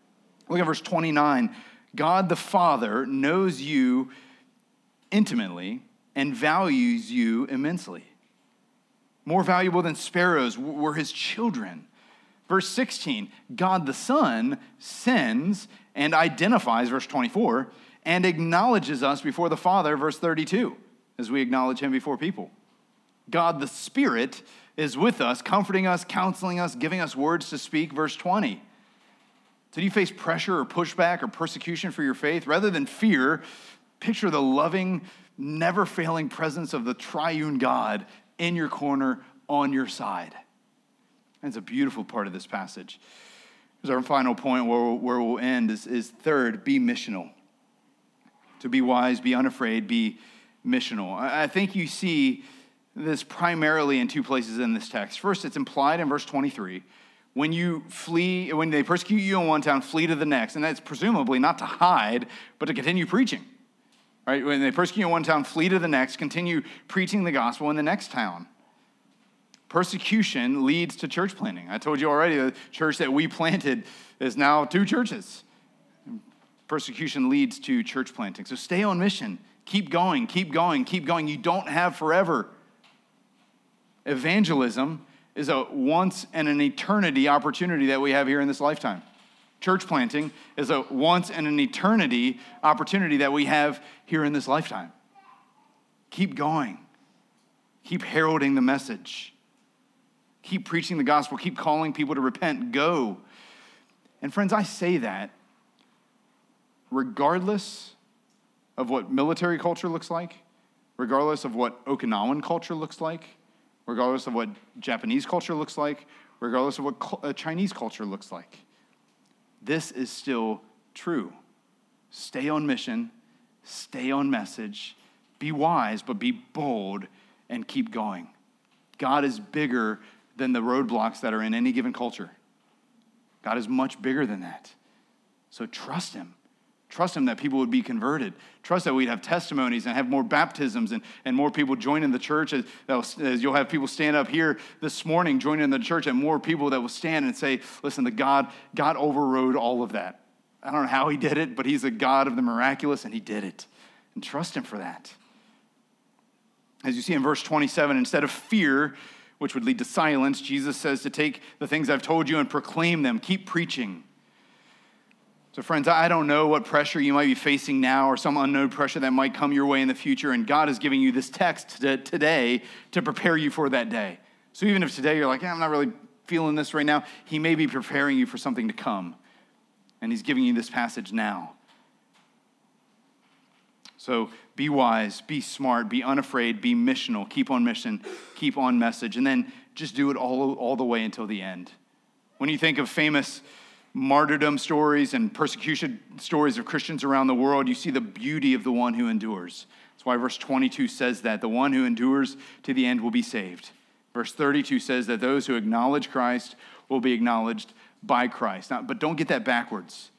Look at verse 29. God the Father knows you intimately and values you immensely. More valuable than sparrows were his children. Verse 16, God the Son sends and identifies, verse 24, and acknowledges us before the Father, verse 32, as we acknowledge him before people. God the Spirit is with us, comforting us, counseling us, giving us words to speak, verse 20. Did you face pressure or pushback or persecution for your faith? Rather than fear, picture the loving, never failing presence of the triune God in your corner, on your side. That's a beautiful part of this passage. Here's our final point where, where we'll end is, is third, be missional. To be wise, be unafraid, be missional. I think you see this primarily in two places in this text. First, it's implied in verse 23. When you flee, when they persecute you in one town, flee to the next. And that's presumably not to hide, but to continue preaching. Right? When they persecute you in one town, flee to the next, continue preaching the gospel in the next town. Persecution leads to church planting. I told you already, the church that we planted is now two churches. Persecution leads to church planting. So stay on mission. Keep going, keep going, keep going. You don't have forever. Evangelism is a once and an eternity opportunity that we have here in this lifetime. Church planting is a once and an eternity opportunity that we have here in this lifetime. Keep going. Keep heralding the message. Keep preaching the gospel. Keep calling people to repent. Go. And friends, I say that regardless of what military culture looks like, regardless of what Okinawan culture looks like, regardless of what Japanese culture looks like, regardless of what uh, Chinese culture looks like. This is still true. Stay on mission, stay on message, be wise, but be bold and keep going. God is bigger than the roadblocks that are in any given culture. God is much bigger than that. So trust Him. Trust Him that people would be converted. Trust that we'd have testimonies and have more baptisms and, and more people joining the church. As, as you'll have people stand up here this morning joining the church, and more people that will stand and say, Listen, the God, God overrode all of that. I don't know how He did it, but He's a God of the miraculous, and He did it. And trust Him for that. As you see in verse 27, instead of fear, which would lead to silence, Jesus says to take the things I've told you and proclaim them. Keep preaching. So, friends, I don't know what pressure you might be facing now or some unknown pressure that might come your way in the future, and God is giving you this text today to prepare you for that day. So, even if today you're like, I'm not really feeling this right now, He may be preparing you for something to come, and He's giving you this passage now. So be wise, be smart, be unafraid, be missional, keep on mission, keep on message, and then just do it all, all the way until the end. When you think of famous martyrdom stories and persecution stories of Christians around the world, you see the beauty of the one who endures. That's why verse 22 says that the one who endures to the end will be saved. Verse 32 says that those who acknowledge Christ will be acknowledged by Christ. Now, but don't get that backwards.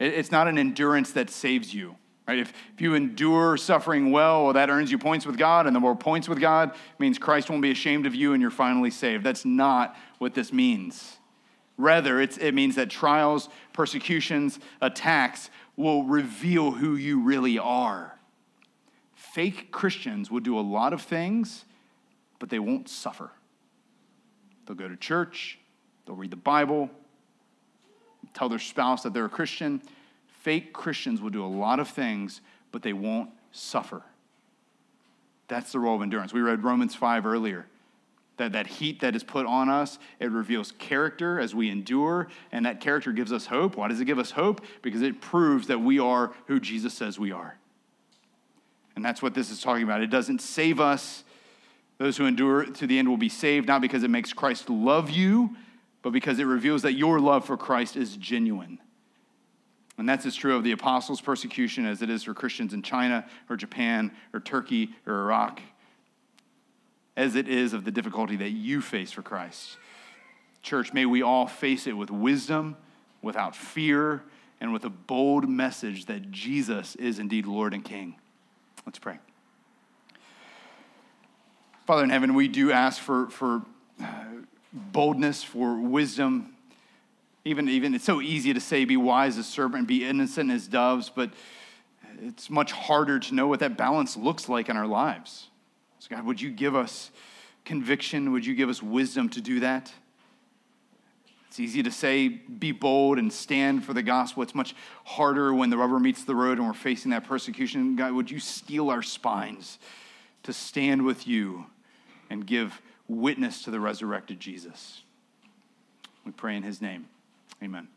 It's not an endurance that saves you. Right? If, if you endure suffering well, well, that earns you points with God, and the more points with God means Christ won't be ashamed of you and you're finally saved. That's not what this means. Rather, it means that trials, persecutions, attacks will reveal who you really are. Fake Christians will do a lot of things, but they won't suffer. They'll go to church, they'll read the Bible, tell their spouse that they're a Christian, Fake Christians will do a lot of things, but they won't suffer. That's the role of endurance. We read Romans 5 earlier. That, that heat that is put on us, it reveals character as we endure, and that character gives us hope. Why does it give us hope? Because it proves that we are who Jesus says we are. And that's what this is talking about. It doesn't save us. Those who endure to the end will be saved, not because it makes Christ love you, but because it reveals that your love for Christ is genuine. And that's as true of the apostles' persecution as it is for Christians in China or Japan or Turkey or Iraq, as it is of the difficulty that you face for Christ. Church, may we all face it with wisdom, without fear, and with a bold message that Jesus is indeed Lord and King. Let's pray. Father in heaven, we do ask for, for uh, boldness, for wisdom. Even, even it's so easy to say, be wise as serpent, be innocent as doves, but it's much harder to know what that balance looks like in our lives. So, God, would you give us conviction? Would you give us wisdom to do that? It's easy to say, be bold and stand for the gospel. It's much harder when the rubber meets the road and we're facing that persecution. God, would you steel our spines to stand with you and give witness to the resurrected Jesus? We pray in his name. Amen.